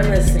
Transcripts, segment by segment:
are listening.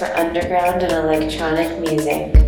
for underground and electronic music.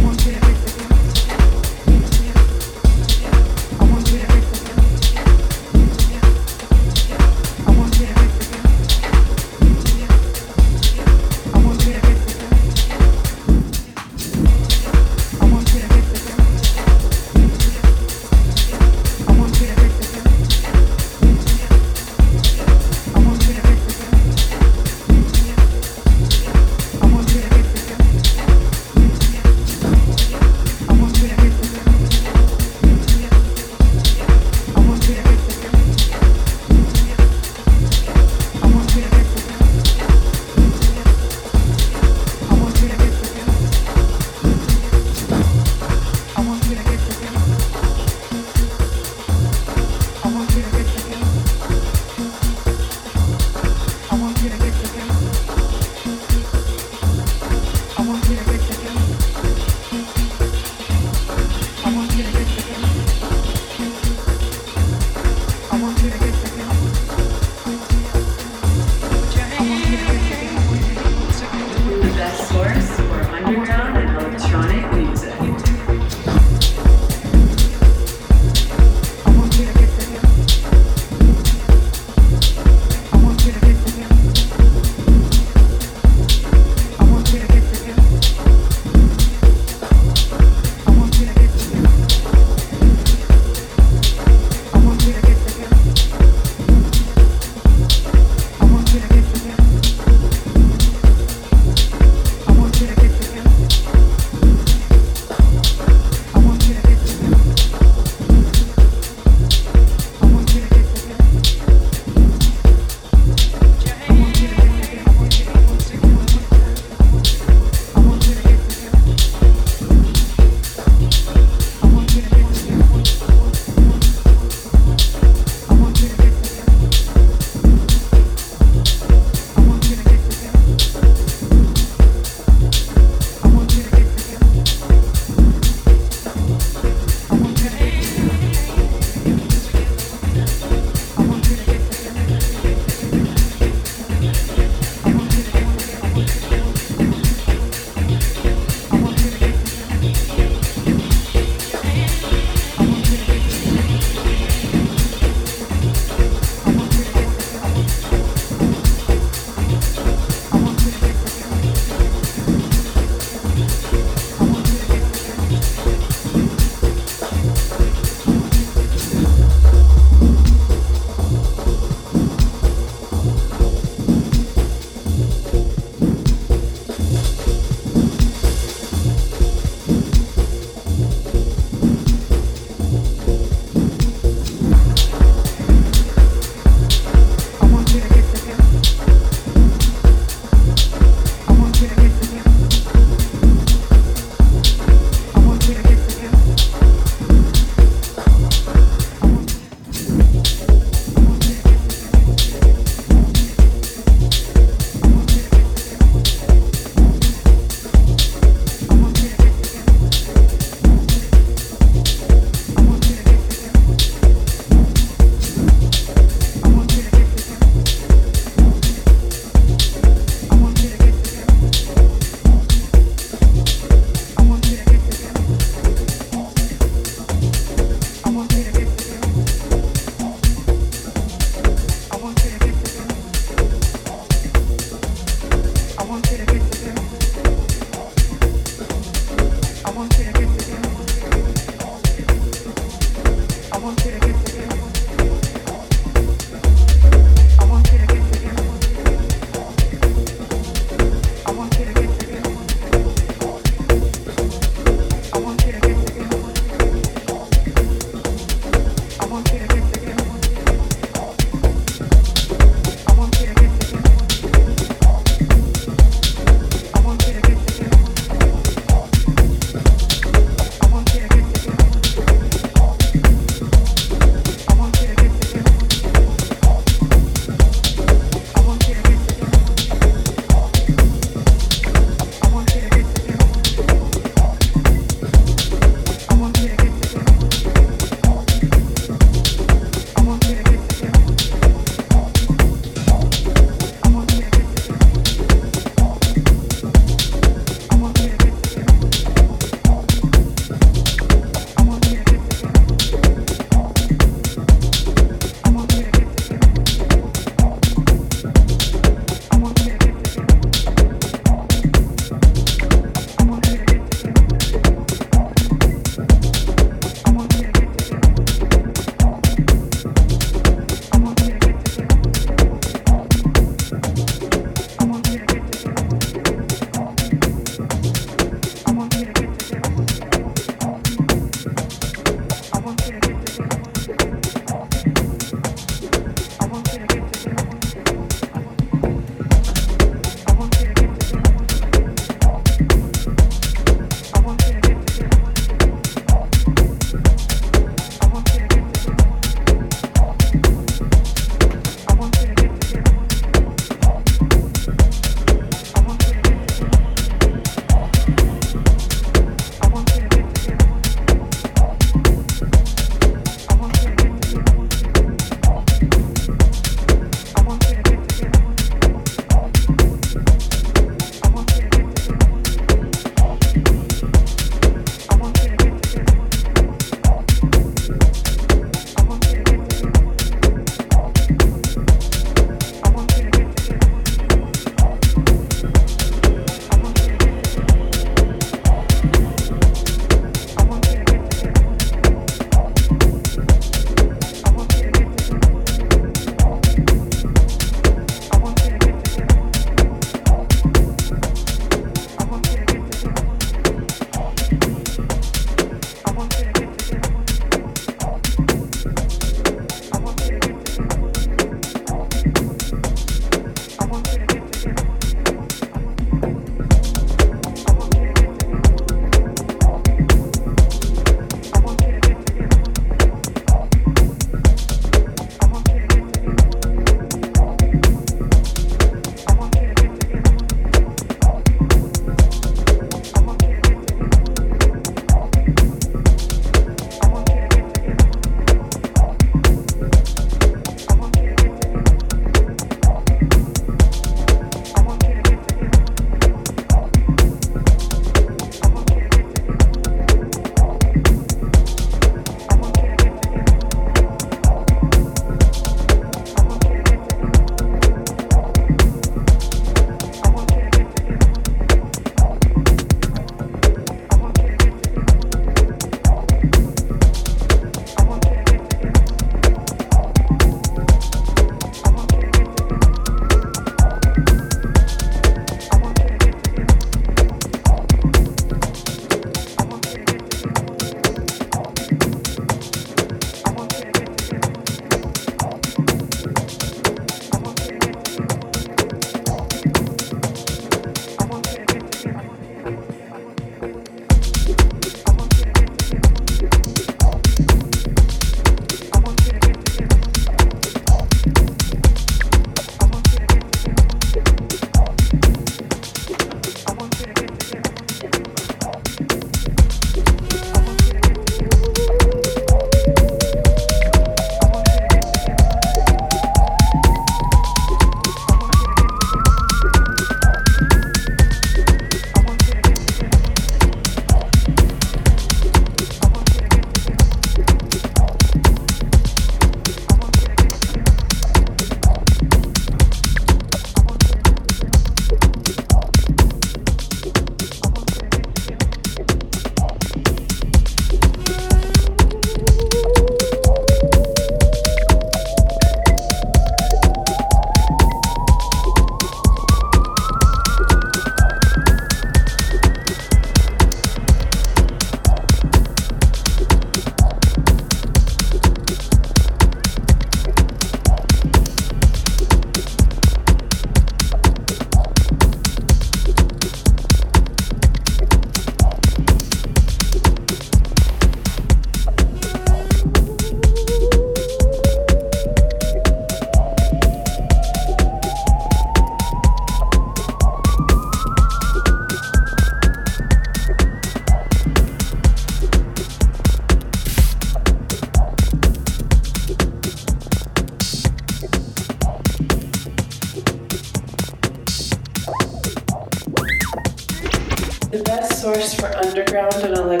source for underground and electric.